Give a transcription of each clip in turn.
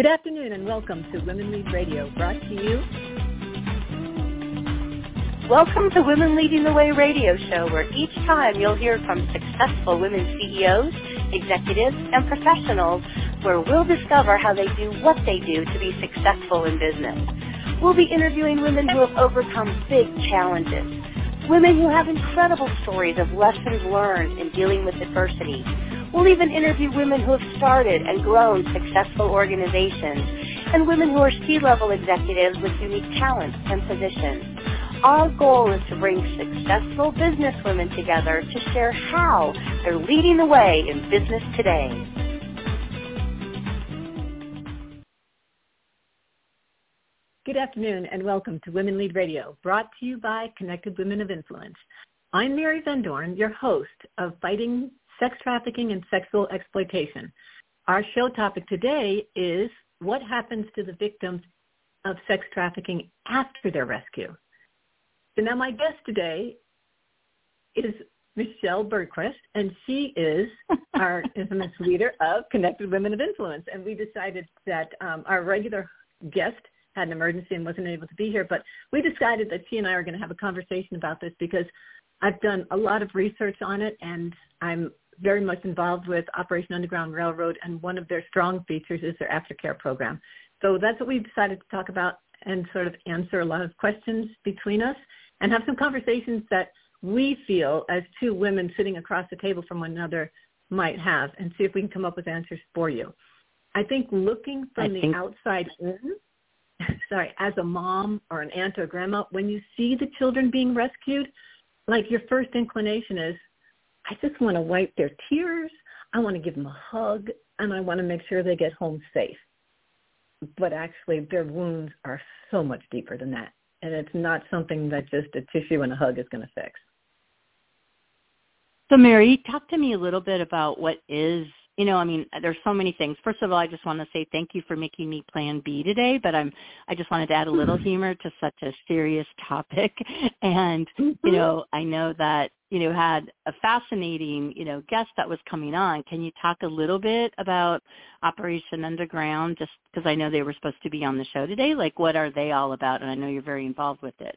Good afternoon and welcome to Women Lead Radio, brought to you. Welcome to Women Leading the Way radio show, where each time you'll hear from successful women CEOs, executives, and professionals, where we'll discover how they do what they do to be successful in business. We'll be interviewing women who have overcome big challenges, women who have incredible stories of lessons learned in dealing with adversity, We'll even interview women who have started and grown successful organizations and women who are C-level executives with unique talents and positions. Our goal is to bring successful businesswomen together to share how they're leading the way in business today. Good afternoon and welcome to Women Lead Radio, brought to you by Connected Women of Influence. I'm Mary Van Dorn, your host of Fighting sex trafficking and sexual exploitation. Our show topic today is what happens to the victims of sex trafficking after their rescue. So now my guest today is Michelle Bergquist, and she is our infamous leader of Connected Women of Influence. And we decided that um, our regular guest had an emergency and wasn't able to be here, but we decided that she and I are going to have a conversation about this because I've done a lot of research on it, and I'm very much involved with Operation Underground Railroad, and one of their strong features is their aftercare program. So that's what we decided to talk about and sort of answer a lot of questions between us and have some conversations that we feel as two women sitting across the table from one another might have and see if we can come up with answers for you. I think looking from I the think... outside in, sorry, as a mom or an aunt or grandma, when you see the children being rescued, like your first inclination is, I just want to wipe their tears. I want to give them a hug, and I want to make sure they get home safe. But actually, their wounds are so much deeper than that, and it's not something that just a tissue and a hug is going to fix. So, Mary, talk to me a little bit about what is you know, I mean, there's so many things. First of all, I just want to say thank you for making me plan B today, but I'm I just wanted to add a little humor to such a serious topic. And, you mm-hmm. know, I know that, you know, had a fascinating, you know, guest that was coming on. Can you talk a little bit about Operation Underground just because I know they were supposed to be on the show today? Like what are they all about? And I know you're very involved with it.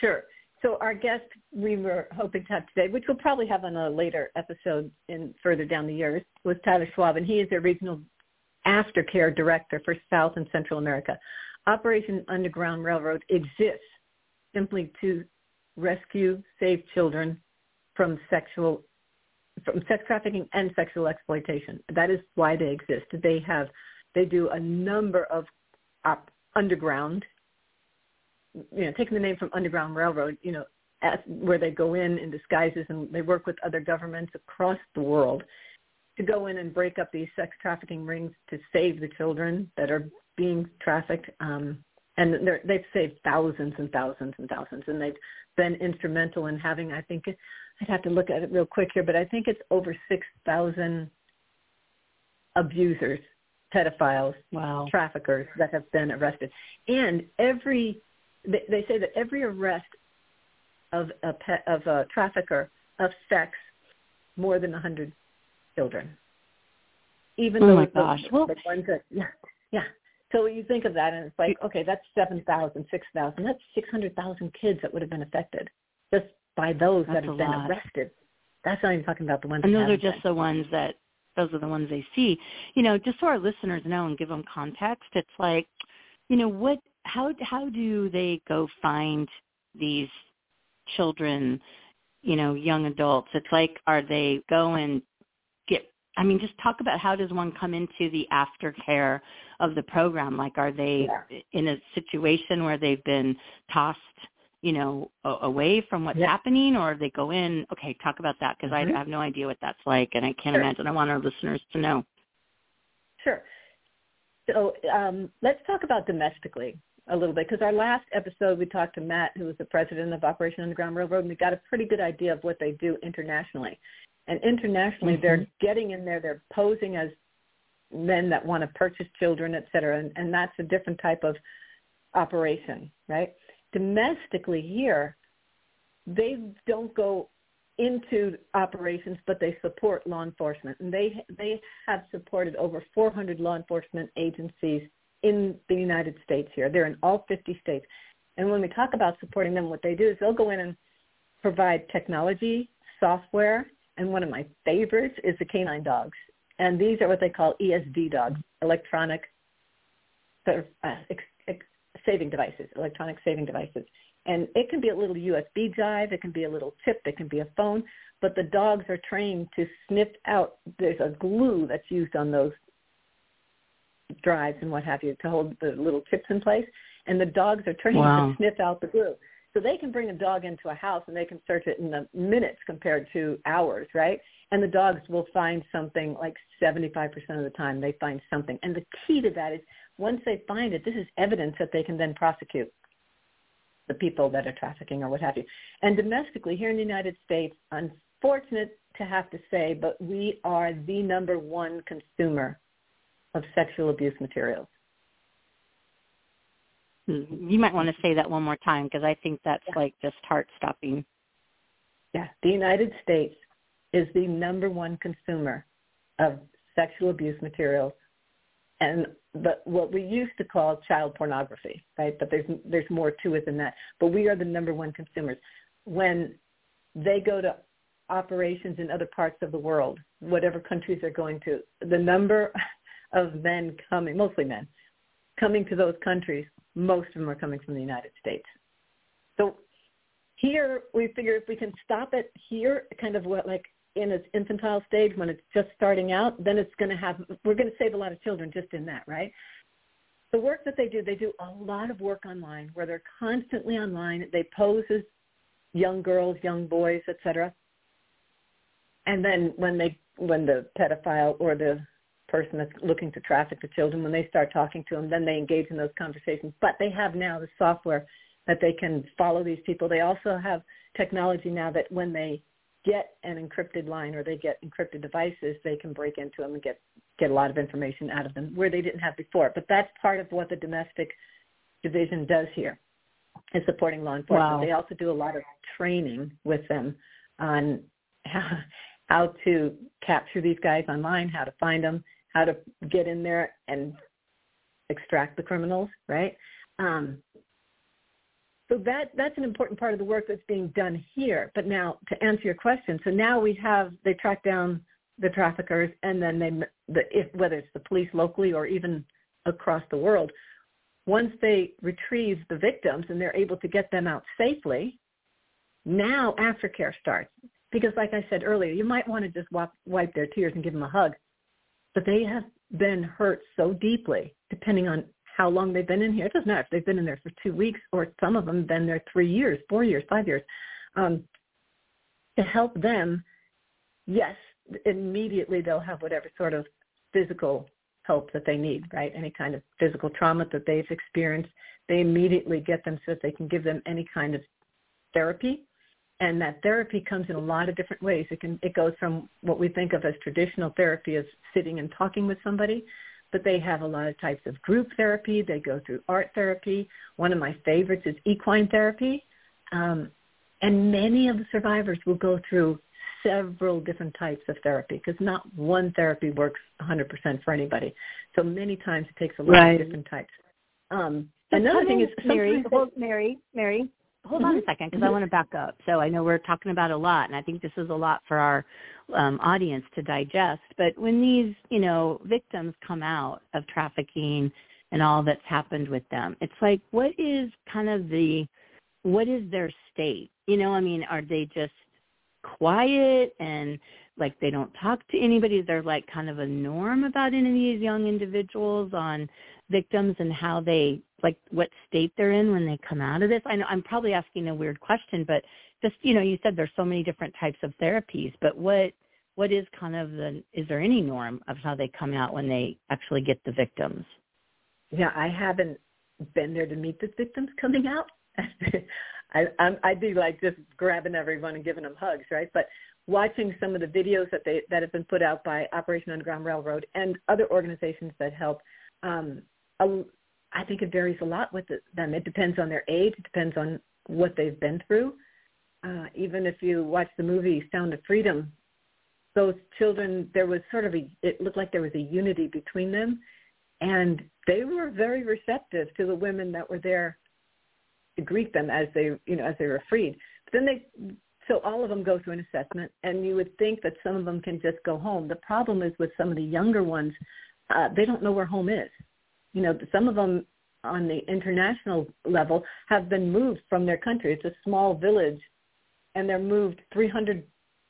Sure. So our guest we were hoping to have today, which we'll probably have on a later episode in further down the years, was Tyler Schwab, and he is the regional aftercare director for South and Central America. Operation Underground Railroad exists simply to rescue, save children from sexual from sex trafficking and sexual exploitation. That is why they exist. They have they do a number of op, underground you know, taking the name from Underground Railroad, you know, at, where they go in in disguises and they work with other governments across the world to go in and break up these sex trafficking rings to save the children that are being trafficked. Um, and they've saved thousands and thousands and thousands, and they've been instrumental in having. I think I'd have to look at it real quick here, but I think it's over six thousand abusers, pedophiles, wow. traffickers that have been arrested. And every they, they say that every arrest of a pet, of a trafficker affects more than a hundred children. Even oh though my gosh. The, the ones that yeah yeah. So you think of that and it's like okay, that's seven thousand, six thousand. That's six hundred thousand kids that would have been affected just by those that's that have been lot. arrested. That's not even talking about the ones. And those are just been. the ones that those are the ones they see. You know, just so our listeners know and give them context, it's like, you know, what how how do they go find these children, you know, young adults? It's like are they go and get I mean, just talk about how does one come into the aftercare of the program? Like are they yeah. in a situation where they've been tossed you know, away from what's yeah. happening, or they go in. Okay, talk about that because mm-hmm. I have no idea what that's like, and I can't sure. imagine. I want our listeners to know. Sure. So um, let's talk about domestically a little bit because our last episode we talked to Matt, who was the president of Operation Underground Railroad, and we got a pretty good idea of what they do internationally. And internationally, mm-hmm. they're getting in there, they're posing as men that want to purchase children, et cetera, and, and that's a different type of operation, right? Domestically here, they don't go into operations, but they support law enforcement, and they they have supported over 400 law enforcement agencies in the United States. Here, they're in all 50 states, and when we talk about supporting them, what they do is they'll go in and provide technology, software, and one of my favorites is the canine dogs, and these are what they call ESD dogs, electronic uh, ex, ex, saving devices, electronic saving devices. And it can be a little USB drive, it can be a little chip, it can be a phone, but the dogs are trained to sniff out. There's a glue that's used on those drives and what have you to hold the little chips in place, and the dogs are trained wow. to sniff out the glue. So they can bring a dog into a house and they can search it in the minutes compared to hours, right? And the dogs will find something like 75% of the time they find something. And the key to that is once they find it, this is evidence that they can then prosecute the people that are trafficking or what have you. And domestically, here in the United States, unfortunate to have to say, but we are the number one consumer of sexual abuse materials. Hmm. You might want to say that one more time because I think that's yeah. like just heart stopping. Yeah, the United States is the number one consumer of sexual abuse materials and but what we used to call child pornography, right? But there's there's more to it than that. But we are the number one consumers. When they go to operations in other parts of the world, whatever countries they're going to, the number of men coming, mostly men, coming to those countries, most of them are coming from the United States. So here we figure if we can stop it here, kind of what like in its infantile stage when it's just starting out, then it's going to have, we're going to save a lot of children just in that, right? The work that they do, they do a lot of work online where they're constantly online. They pose as young girls, young boys, etc. And then when they, when the pedophile or the person that's looking to traffic the children, when they start talking to them, then they engage in those conversations. But they have now the software that they can follow these people. They also have technology now that when they get an encrypted line or they get encrypted devices, they can break into them and get get a lot of information out of them where they didn't have before. But that's part of what the domestic division does here, is supporting law enforcement. Wow. They also do a lot of training with them on how, how to capture these guys online, how to find them, how to get in there and extract the criminals, right? Um, so that that's an important part of the work that's being done here. But now to answer your question, so now we have they track down the traffickers, and then they the if whether it's the police locally or even across the world, once they retrieve the victims and they're able to get them out safely, now aftercare starts. Because like I said earlier, you might want to just wipe, wipe their tears and give them a hug, but they have been hurt so deeply, depending on how long they've been in here. It doesn't matter if they've been in there for two weeks or some of them been there three years, four years, five years. Um, to help them, yes, immediately they'll have whatever sort of physical help that they need, right? Any kind of physical trauma that they've experienced, they immediately get them so that they can give them any kind of therapy. And that therapy comes in a lot of different ways. It can it goes from what we think of as traditional therapy as sitting and talking with somebody but they have a lot of types of group therapy. They go through art therapy. One of my favorites is equine therapy. Um, and many of the survivors will go through several different types of therapy because not one therapy works 100% for anybody. So many times it takes a lot right. of different types. Um, another thing is Mary, Mary, Mary, hold mm-hmm. on a second because mm-hmm. I want to back up. So I know we're talking about a lot, and I think this is a lot for our um, audience to digest. But when these, you know, victims come out of trafficking and all that's happened with them, it's like, what is kind of the, what is their state? You know, I mean, are they just quiet and like they don't talk to anybody? Is there like kind of a norm about any of these young individuals on victims and how they like what state they're in when they come out of this? I know I'm probably asking a weird question, but just you know, you said there's so many different types of therapies, but what what is kind of the is there any norm of how they come out when they actually get the victims? Yeah, I haven't been there to meet the victims coming out. I I'm, I do like just grabbing everyone and giving them hugs, right? But watching some of the videos that they that have been put out by Operation Underground Railroad and other organizations that help, um, I think it varies a lot with them. It depends on their age. It depends on what they've been through. uh, even if you watch the movie Sound of Freedom, those children, there was sort of a, it looked like there was a unity between them, and they were very receptive to the women that were there to greet them as they, you know, as they were freed. But then they, so all of them go through an assessment, and you would think that some of them can just go home. The problem is with some of the younger ones, uh, they don't know where home is. You know, some of them on the international level have been moved from their country. It's a small village, and they're moved 300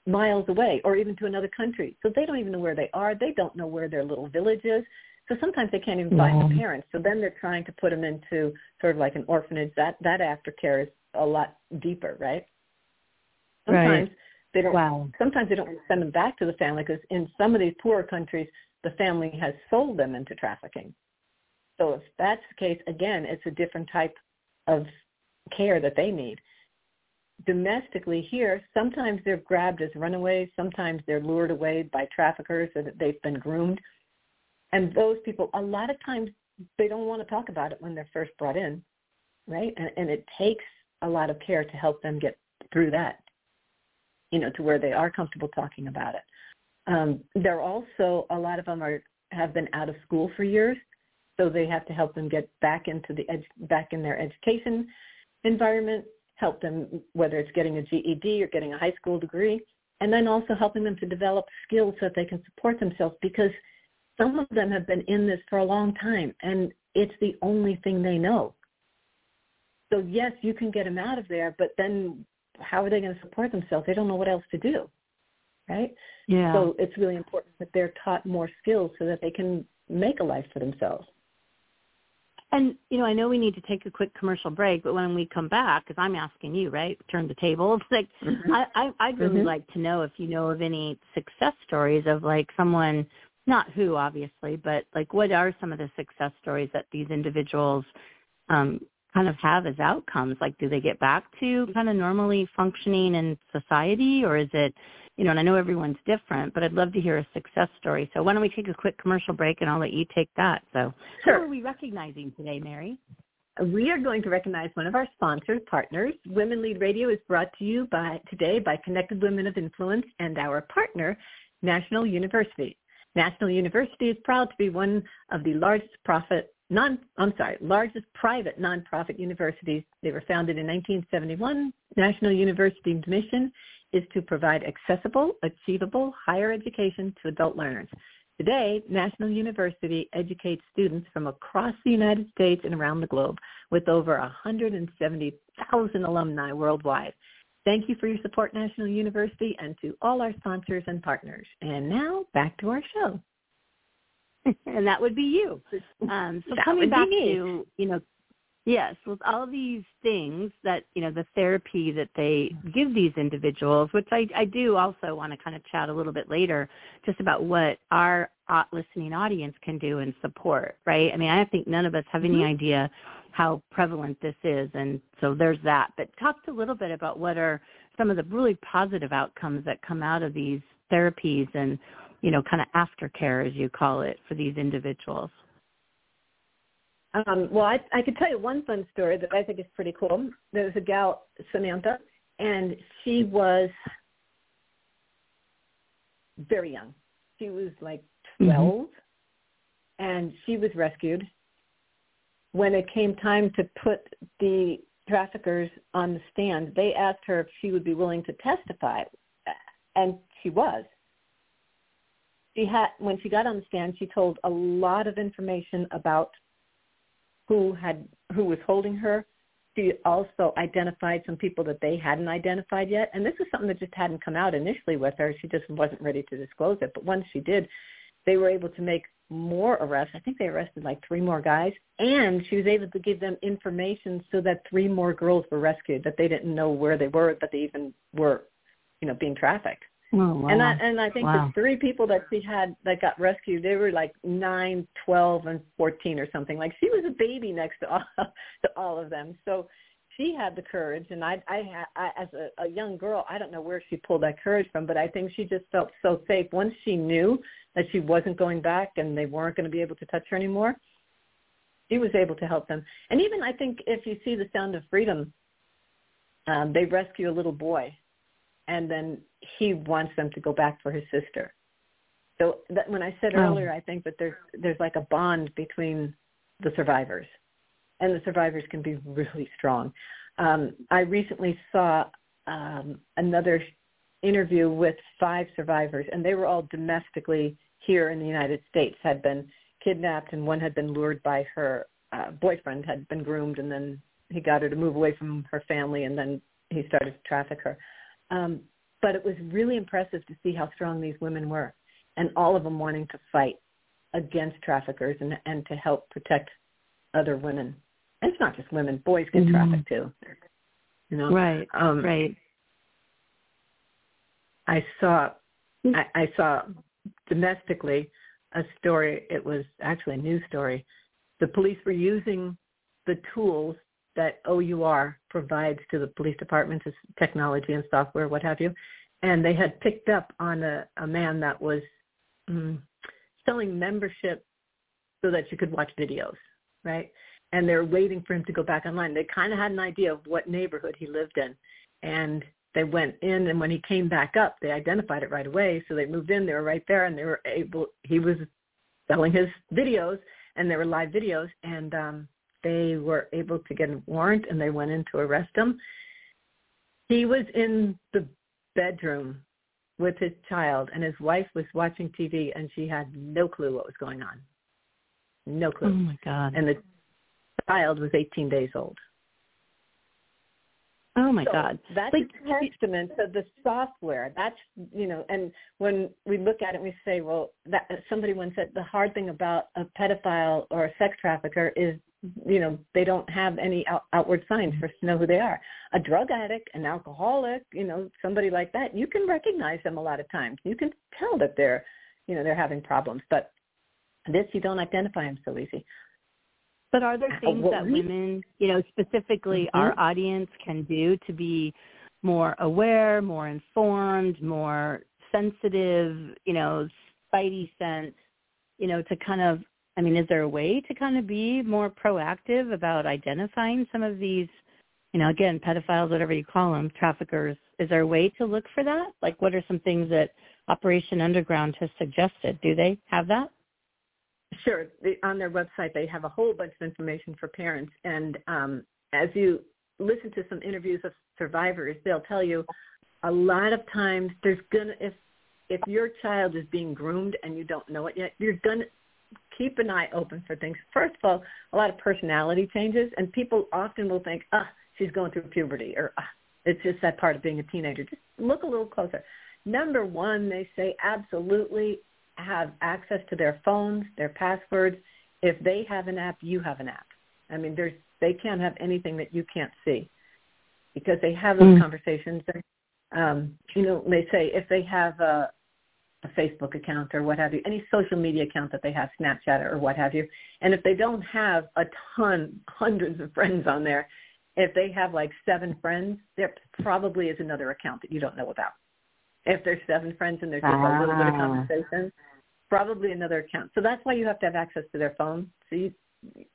miles away or even to another country. So they don't even know where they are. They don't know where their little village is. So sometimes they can't even find the parents. So then they're trying to put them into sort of like an orphanage. That that aftercare is a lot deeper, right? Sometimes right. they don't. Wow. Sometimes they don't send them back to the family because in some of these poorer countries, the family has sold them into trafficking. So if that's the case, again, it's a different type of care that they need. Domestically here, sometimes they're grabbed as runaways, sometimes they're lured away by traffickers or that they've been groomed. And those people, a lot of times, they don't want to talk about it when they're first brought in, right? And, and it takes a lot of care to help them get through that, you know, to where they are comfortable talking about it. Um, they're also, a lot of them are have been out of school for years, so they have to help them get back into the back in their education environment, help them whether it's getting a GED or getting a high school degree, and then also helping them to develop skills so that they can support themselves because some of them have been in this for a long time and it's the only thing they know. So yes, you can get them out of there, but then how are they going to support themselves? They don't know what else to do, right? Yeah. So it's really important that they're taught more skills so that they can make a life for themselves. And you know, I know we need to take a quick commercial break, but when we come back, because I'm asking you, right, turn the table. It's like mm-hmm. I, I I'd really mm-hmm. like to know if you know of any success stories of like someone, not who obviously, but like what are some of the success stories that these individuals um, kind of have as outcomes? Like, do they get back to kind of normally functioning in society, or is it you know, and I know everyone's different, but I'd love to hear a success story. So why don't we take a quick commercial break and I'll let you take that. So sure. who are we recognizing today, Mary? We are going to recognize one of our sponsors, partners. Women Lead Radio is brought to you by today by Connected Women of Influence and our partner, National University. National University is proud to be one of the largest profit non I'm sorry, largest private nonprofit universities. They were founded in 1971. National University's mission is to provide accessible, achievable higher education to adult learners. Today, National University educates students from across the United States and around the globe with over 170,000 alumni worldwide. Thank you for your support, National University, and to all our sponsors and partners. And now, back to our show. and that would be you. Um, so that coming back to, you know, Yes, with all these things that, you know, the therapy that they give these individuals, which I, I do also want to kind of chat a little bit later just about what our uh, listening audience can do and support, right? I mean, I think none of us have any mm-hmm. idea how prevalent this is, and so there's that. But talk a little bit about what are some of the really positive outcomes that come out of these therapies and, you know, kind of aftercare, as you call it, for these individuals. Um, well, I, I could tell you one fun story that I think is pretty cool. There was a gal, Samantha, and she was very young. She was like 12, mm-hmm. and she was rescued. When it came time to put the traffickers on the stand, they asked her if she would be willing to testify, and she was. She had when she got on the stand, she told a lot of information about who had who was holding her. She also identified some people that they hadn't identified yet, and this is something that just hadn't come out initially with her. She just wasn't ready to disclose it. But once she did, they were able to make more arrests. I think they arrested like three more guys, and she was able to give them information so that three more girls were rescued that they didn't know where they were, that they even were, you know, being trafficked. Oh, wow. And I and I think wow. the three people that she had that got rescued, they were like nine, twelve, and fourteen or something. Like she was a baby next to all to all of them. So she had the courage, and I, I, I as a, a young girl, I don't know where she pulled that courage from, but I think she just felt so safe once she knew that she wasn't going back and they weren't going to be able to touch her anymore. She was able to help them, and even I think if you see the Sound of Freedom um, they rescue a little boy, and then he wants them to go back for his sister. So that, when I said oh. earlier, I think that there's there's like a bond between the survivors, and the survivors can be really strong. Um, I recently saw um, another interview with five survivors, and they were all domestically here in the United States, had been kidnapped, and one had been lured by her uh, boyfriend, had been groomed, and then he got her to move away from her family, and then he started to traffic her. Um, but it was really impressive to see how strong these women were, and all of them wanting to fight against traffickers and and to help protect other women. And it's not just women; boys get mm-hmm. trafficked too. You know, right? Um, right. I saw, I, I saw domestically a story. It was actually a news story. The police were using the tools that OUR provides to the police departments, is technology and software, what have you. And they had picked up on a, a man that was mm, selling membership so that you could watch videos, right? And they're waiting for him to go back online. They kind of had an idea of what neighborhood he lived in. And they went in and when he came back up, they identified it right away. So they moved in, they were right there and they were able, he was selling his videos and they were live videos and um they were able to get a warrant and they went in to arrest him. He was in the bedroom with his child and his wife was watching TV and she had no clue what was going on. No clue. Oh my God. And the child was 18 days old. Oh my so God! That's like, a testament to the software. That's you know, and when we look at it, we say, well, that somebody once said the hard thing about a pedophile or a sex trafficker is you know they don't have any out, outward signs for us to know who they are. A drug addict an alcoholic you know somebody like that you can recognize them a lot of times. You can tell that they're you know they're having problems but this you don't identify them so easy. But are there things that women you know specifically mm-hmm. our audience can do to be more aware more informed more sensitive you know spidey sense you know to kind of I mean, is there a way to kind of be more proactive about identifying some of these, you know, again, pedophiles, whatever you call them, traffickers? Is there a way to look for that? Like, what are some things that Operation Underground has suggested? Do they have that? Sure. on their website, they have a whole bunch of information for parents. And um, as you listen to some interviews of survivors, they'll tell you a lot of times there's gonna if if your child is being groomed and you don't know it yet, you're gonna keep an eye open for things. First of all, a lot of personality changes, and people often will think, ah, she's going through puberty, or ah, it's just that part of being a teenager. Just look a little closer. Number one, they say absolutely have access to their phones, their passwords. If they have an app, you have an app. I mean, there's they can't have anything that you can't see because they have those mm. conversations. And, um, you know, they say if they have a, a Facebook account or what have you, any social media account that they have, Snapchat or what have you. And if they don't have a ton, hundreds of friends on there, if they have like seven friends, there probably is another account that you don't know about. If there's seven friends and there's just ah. a little bit of ah. conversation, probably another account. So that's why you have to have access to their phone so you,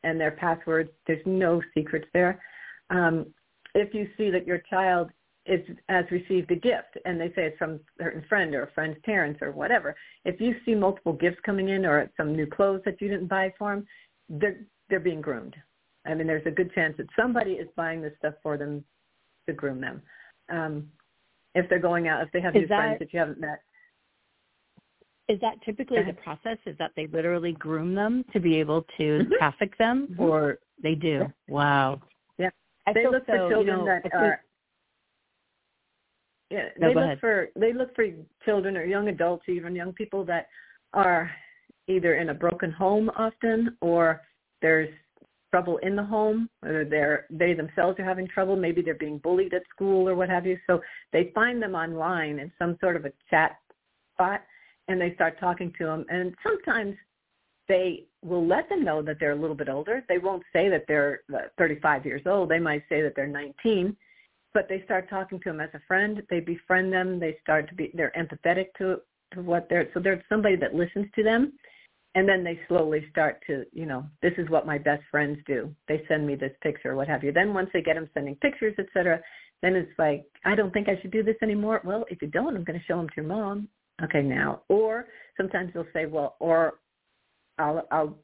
and their passwords. There's no secrets there. Um, if you see that your child is has received a gift and they say it's from a certain friend or a friend's parents or whatever. If you see multiple gifts coming in or some new clothes that you didn't buy for them they're they're being groomed. I mean there's a good chance that somebody is buying this stuff for them to groom them. Um if they're going out if they have is new that, friends that you haven't met. Is that typically the process is that they literally groom them to be able to mm-hmm. traffic them mm-hmm. or they do? Wow. Yeah. I they look so, for children you know, that are yeah, no, they look ahead. for they look for children or young adults, even young people that are either in a broken home often, or there's trouble in the home, or they're they themselves are having trouble. Maybe they're being bullied at school or what have you. So they find them online in some sort of a chat spot, and they start talking to them. And sometimes they will let them know that they're a little bit older. They won't say that they're uh, 35 years old. They might say that they're 19 but they start talking to them as a friend. They befriend them. They start to be they're empathetic to to what they're so they're somebody that listens to them, and then they slowly start to, you know, this is what my best friends do. They send me this picture, or what have you. Then once they get them sending pictures, etc., then it's like, I don't think I should do this anymore. Well, if you don't, I'm going to show them to your mom. Okay, now. Or sometimes they'll say, well, or I'll I'll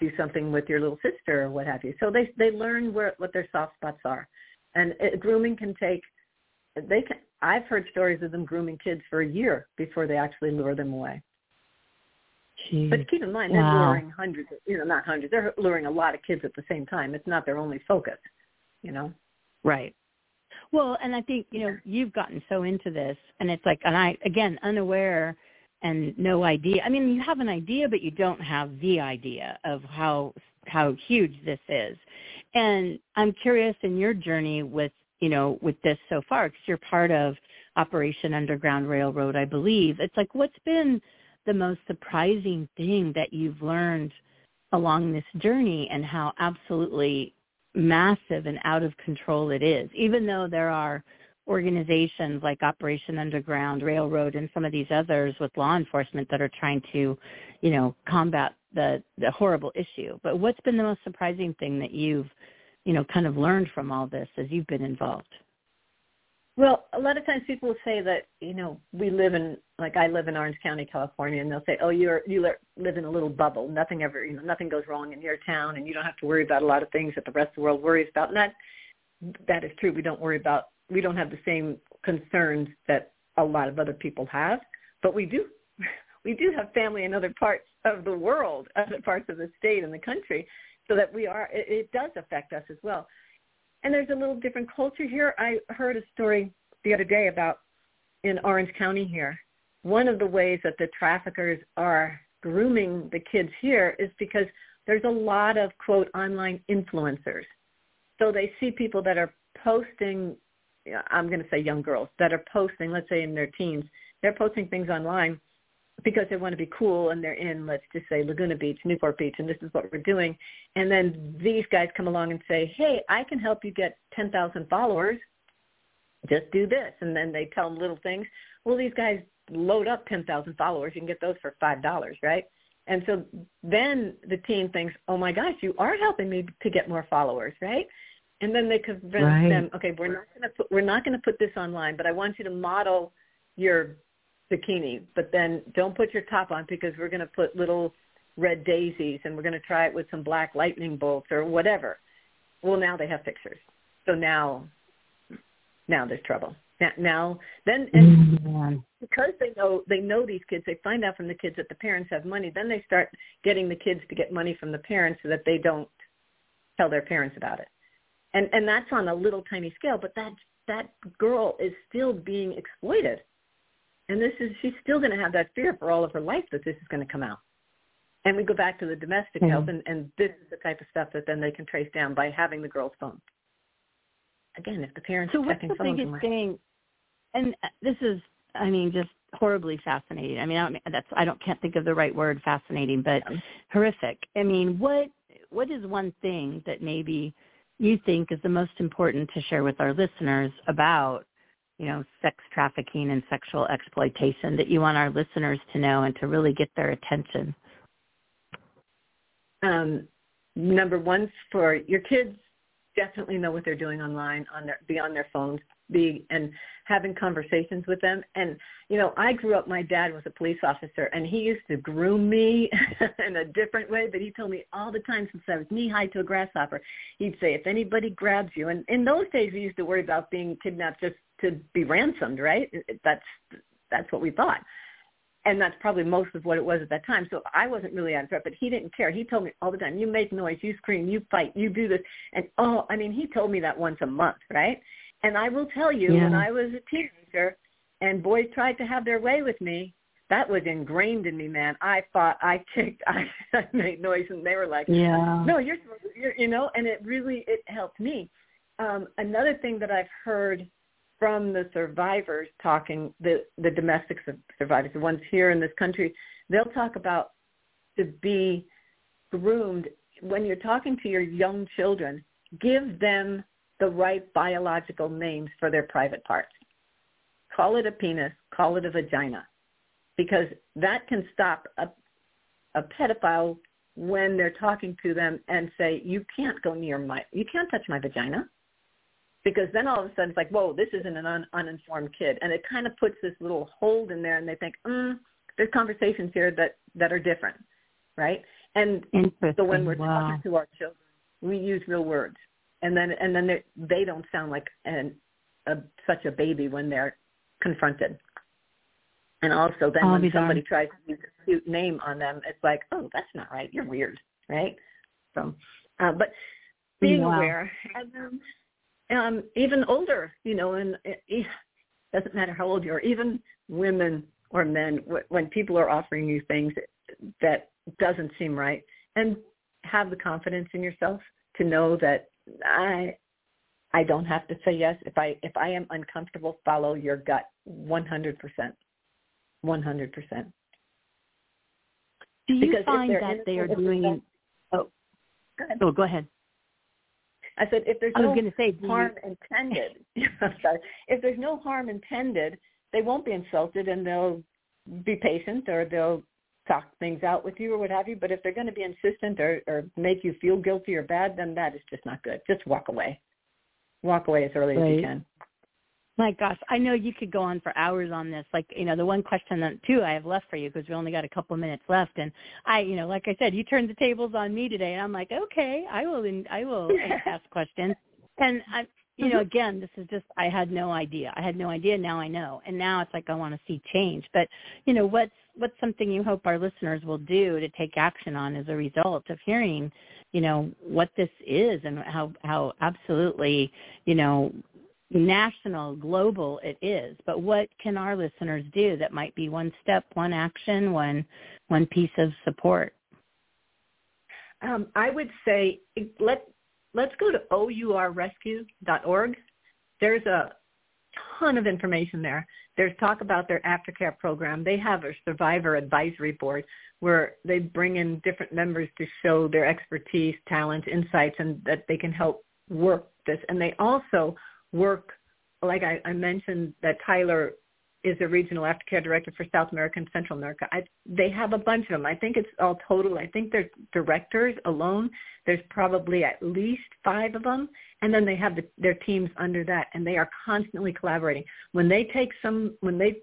do something with your little sister or what have you. So they they learn where what their soft spots are, and it, grooming can take. They can. I've heard stories of them grooming kids for a year before they actually lure them away. Jeez. But keep in mind, they're luring hundreds, of, you know, not hundreds. They're luring a lot of kids at the same time. It's not their only focus, you know. Right. Well, and I think you know you've gotten so into this, and it's like, and I again unaware and no idea. I mean, you have an idea, but you don't have the idea of how how huge this is. And I'm curious in your journey with you know with this so far, because you're part of Operation Underground Railroad, I believe. It's like, what's been the most surprising thing that you've learned along this journey and how absolutely massive and out of control it is, even though there are organizations like Operation Underground Railroad and some of these others with law enforcement that are trying to, you know, combat the the horrible issue. But what's been the most surprising thing that you've, you know, kind of learned from all this as you've been involved? Well, a lot of times people say that you know we live in like I live in Orange County, California, and they'll say, "Oh, you're you live in a little bubble. Nothing ever, you know, nothing goes wrong in your town, and you don't have to worry about a lot of things that the rest of the world worries about." And that that is true. We don't worry about we don't have the same concerns that a lot of other people have, but we do we do have family in other parts of the world, other parts of the state and the country, so that we are it, it does affect us as well and there's a little different culture here. I heard a story the other day about in Orange County here. One of the ways that the traffickers are grooming the kids here is because there's a lot of quote online influencers. So they see people that are posting I'm going to say young girls that are posting, let's say in their teens, they're posting things online because they want to be cool and they're in, let's just say Laguna Beach, Newport Beach, and this is what we're doing. And then these guys come along and say, hey, I can help you get 10,000 followers. Just do this. And then they tell them little things. Well, these guys load up 10,000 followers. You can get those for $5, right? And so then the team thinks, oh my gosh, you are helping me to get more followers, right? And then they convince right. them, okay, we're not going to put, we're not going to put this online, but I want you to model your bikini, but then don't put your top on because we're going to put little red daisies and we're going to try it with some black lightning bolts or whatever. Well, now they have pictures. So now, now there's trouble. Now, now then, and mm-hmm. because they know they know these kids, they find out from the kids that the parents have money. Then they start getting the kids to get money from the parents so that they don't tell their parents about it. And and that's on a little tiny scale, but that that girl is still being exploited and this is she's still going to have that fear for all of her life that this is going to come out. And we go back to the domestic mm-hmm. health, and, and this is the type of stuff that then they can trace down by having the girl's phone. Again, if the parents so are checking what's the biggest thing? And this is, I mean, just horribly fascinating. I mean, I don't, that's I don't can't think of the right word, fascinating, but yeah. horrific. I mean, what what is one thing that maybe you think is the most important to share with our listeners about you know, sex trafficking and sexual exploitation that you want our listeners to know and to really get their attention? Um, number one, for your kids, definitely know what they're doing online on their be on their phones be and having conversations with them and you know i grew up my dad was a police officer and he used to groom me in a different way but he told me all the time since i was knee high to a grasshopper he'd say if anybody grabs you and in those days we used to worry about being kidnapped just to be ransomed right that's that's what we thought and that's probably most of what it was at that time. So I wasn't really on threat, but he didn't care. He told me all the time, "You make noise, you scream, you fight, you do this," and oh, I mean, he told me that once a month, right? And I will tell you, yeah. when I was a teenager and boys tried to have their way with me, that was ingrained in me, man. I fought, I kicked, I, I made noise, and they were like, "Yeah, no, you're, you're, you know," and it really it helped me. Um, another thing that I've heard from the survivors talking, the the domestic survivors, the ones here in this country, they'll talk about to be groomed when you're talking to your young children. Give them the right biological names for their private parts. Call it a penis, call it a vagina, because that can stop a, a pedophile when they're talking to them and say, you can't go near my, you can't touch my vagina. Because then all of a sudden it's like, whoa, this isn't an un- uninformed kid. And it kind of puts this little hold in there and they think, mm, there's conversations here that, that are different, right? And so when we're wow. talking to our children, we use real words. And then, and then they don't sound like an, a, such a baby when they're confronted. And also then when somebody tries to use a cute name on them, it's like, oh, that's not right. You're weird, right? So, uh, but being wow. aware, and then um, even older, you know, and it, it doesn't matter how old you are, even women or men, when people are offering you things that doesn't seem right, and have the confidence in yourself to know that I I don't have to say yes. If I if I am uncomfortable, follow your gut 100%. 100%. Do you because find that they are doing Oh. Go ahead. Oh, go ahead. I said if there's I was no say, harm you... intended, sorry, if there's no harm intended, they won't be insulted and they'll be patient or they'll talk things out with you or what have you. But if they're going to be insistent or, or make you feel guilty or bad, then that is just not good. Just walk away walk away as early right. as you can. My gosh, I know you could go on for hours on this. Like, you know, the one question that too I have left for you because we only got a couple of minutes left, and I, you know, like I said, you turned the tables on me today, and I'm like, okay, I will, I will ask questions. And I, you know, mm-hmm. again, this is just I had no idea. I had no idea. Now I know, and now it's like I want to see change. But you know, what's what's something you hope our listeners will do to take action on as a result of hearing you know what this is and how how absolutely you know national global it is. But what can our listeners do that might be one step one action one one piece of support? Um, i would say let let's go to ourrescue.org there's a ton of information there there's talk about their aftercare program. They have a survivor advisory board where they bring in different members to show their expertise, talent, insights, and that they can help work this. And they also work, like I, I mentioned, that Tyler is a regional aftercare director for South America and Central America. I, they have a bunch of them. I think it's all total. I think their directors alone, there's probably at least five of them, and then they have the, their teams under that, and they are constantly collaborating. When they take some, when they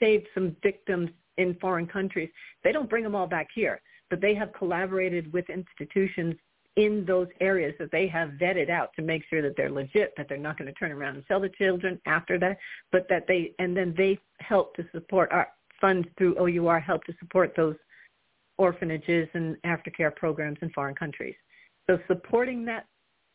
save some victims in foreign countries, they don't bring them all back here, but they have collaborated with institutions in those areas that they have vetted out to make sure that they're legit, that they're not going to turn around and sell the children after that, but that they, and then they help to support our funds through OUR help to support those orphanages and aftercare programs in foreign countries. So supporting that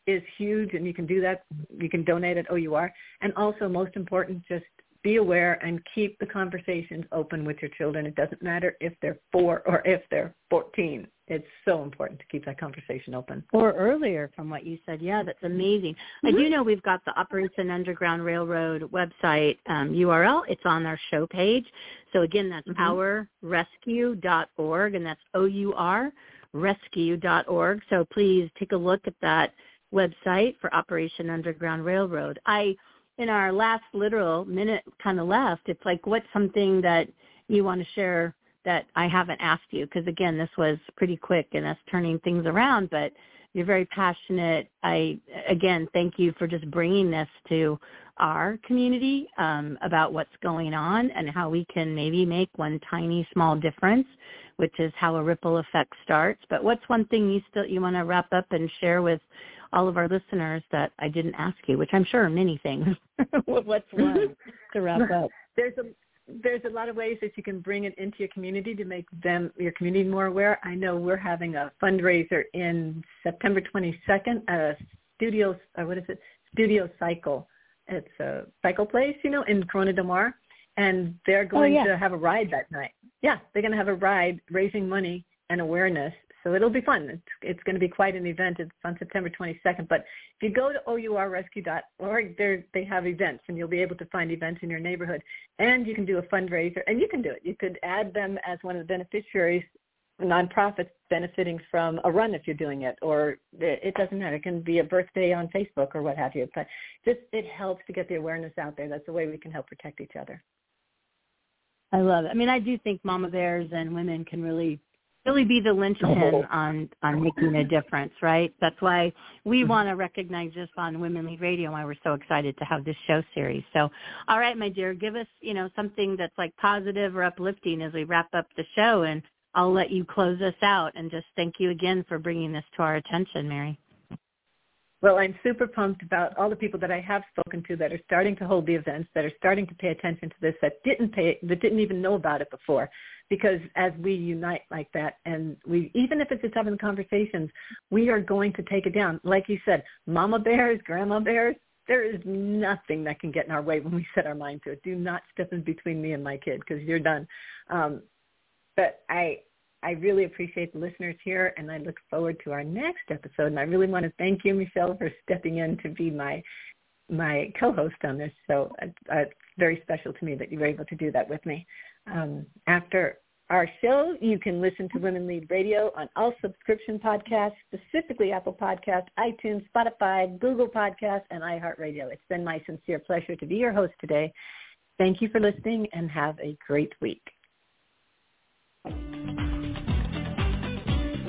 is huge and you can do that. You can donate at OUR. And also most important, just be aware and keep the conversations open with your children. It doesn't matter if they're four or if they're 14. It's so important to keep that conversation open. Or earlier from what you said. Yeah, that's amazing. Mm-hmm. I do know we've got the Operation Underground Railroad website um, URL. It's on our show page. So again, that's mm-hmm. ourrescue.org and that's O-U-R rescue.org. So please take a look at that website for Operation Underground Railroad. I in our last literal minute kind of left, it's like what's something that you want to share that I haven't asked you? Because again, this was pretty quick and us turning things around, but you're very passionate. I again thank you for just bringing this to our community um, about what's going on and how we can maybe make one tiny small difference, which is how a ripple effect starts. But what's one thing you still you want to wrap up and share with all of our listeners that I didn't ask you, which I'm sure are many things. What's one to wrap up? There's a there's a lot of ways that you can bring it into your community to make them your community more aware. I know we're having a fundraiser in September 22nd at a studio. Uh, what is it? Studio Cycle. It's a cycle place, you know, in Corona del Mar, and they're oh, going oh, yeah. to have a ride that night. Yeah, they're going to have a ride raising money and awareness so it'll be fun. It's, it's going to be quite an event. It's on September 22nd. But if you go to ourrescue.org, there they have events, and you'll be able to find events in your neighborhood. And you can do a fundraiser, and you can do it. You could add them as one of the beneficiaries, nonprofits benefiting from a run if you're doing it, or it doesn't matter. It can be a birthday on Facebook or what have you. But just it helps to get the awareness out there. That's the way we can help protect each other. I love it. I mean, I do think mama bears and women can really really be the linchpin oh. on on making a difference, right? That's why we mm-hmm. want to recognize this on Women Lead Radio. Why we're so excited to have this show series. So, all right, my dear, give us you know something that's like positive or uplifting as we wrap up the show, and I'll let you close us out. And just thank you again for bringing this to our attention, Mary. Well, I'm super pumped about all the people that I have spoken to that are starting to hold the events, that are starting to pay attention to this, that didn't pay, that didn't even know about it before. Because as we unite like that, and we, even if it's just having conversations, we are going to take it down. Like you said, mama bears, grandma bears, there is nothing that can get in our way when we set our mind to it. Do not step in between me and my kid because you're done. Um, but I, I really appreciate the listeners here, and I look forward to our next episode. And I really want to thank you, Michelle, for stepping in to be my my co-host on this. So uh, it's very special to me that you were able to do that with me. Um, after our show, you can listen to Women Lead Radio on all subscription podcasts, specifically Apple Podcasts, iTunes, Spotify, Google Podcasts, and iHeartRadio. It's been my sincere pleasure to be your host today. Thank you for listening and have a great week.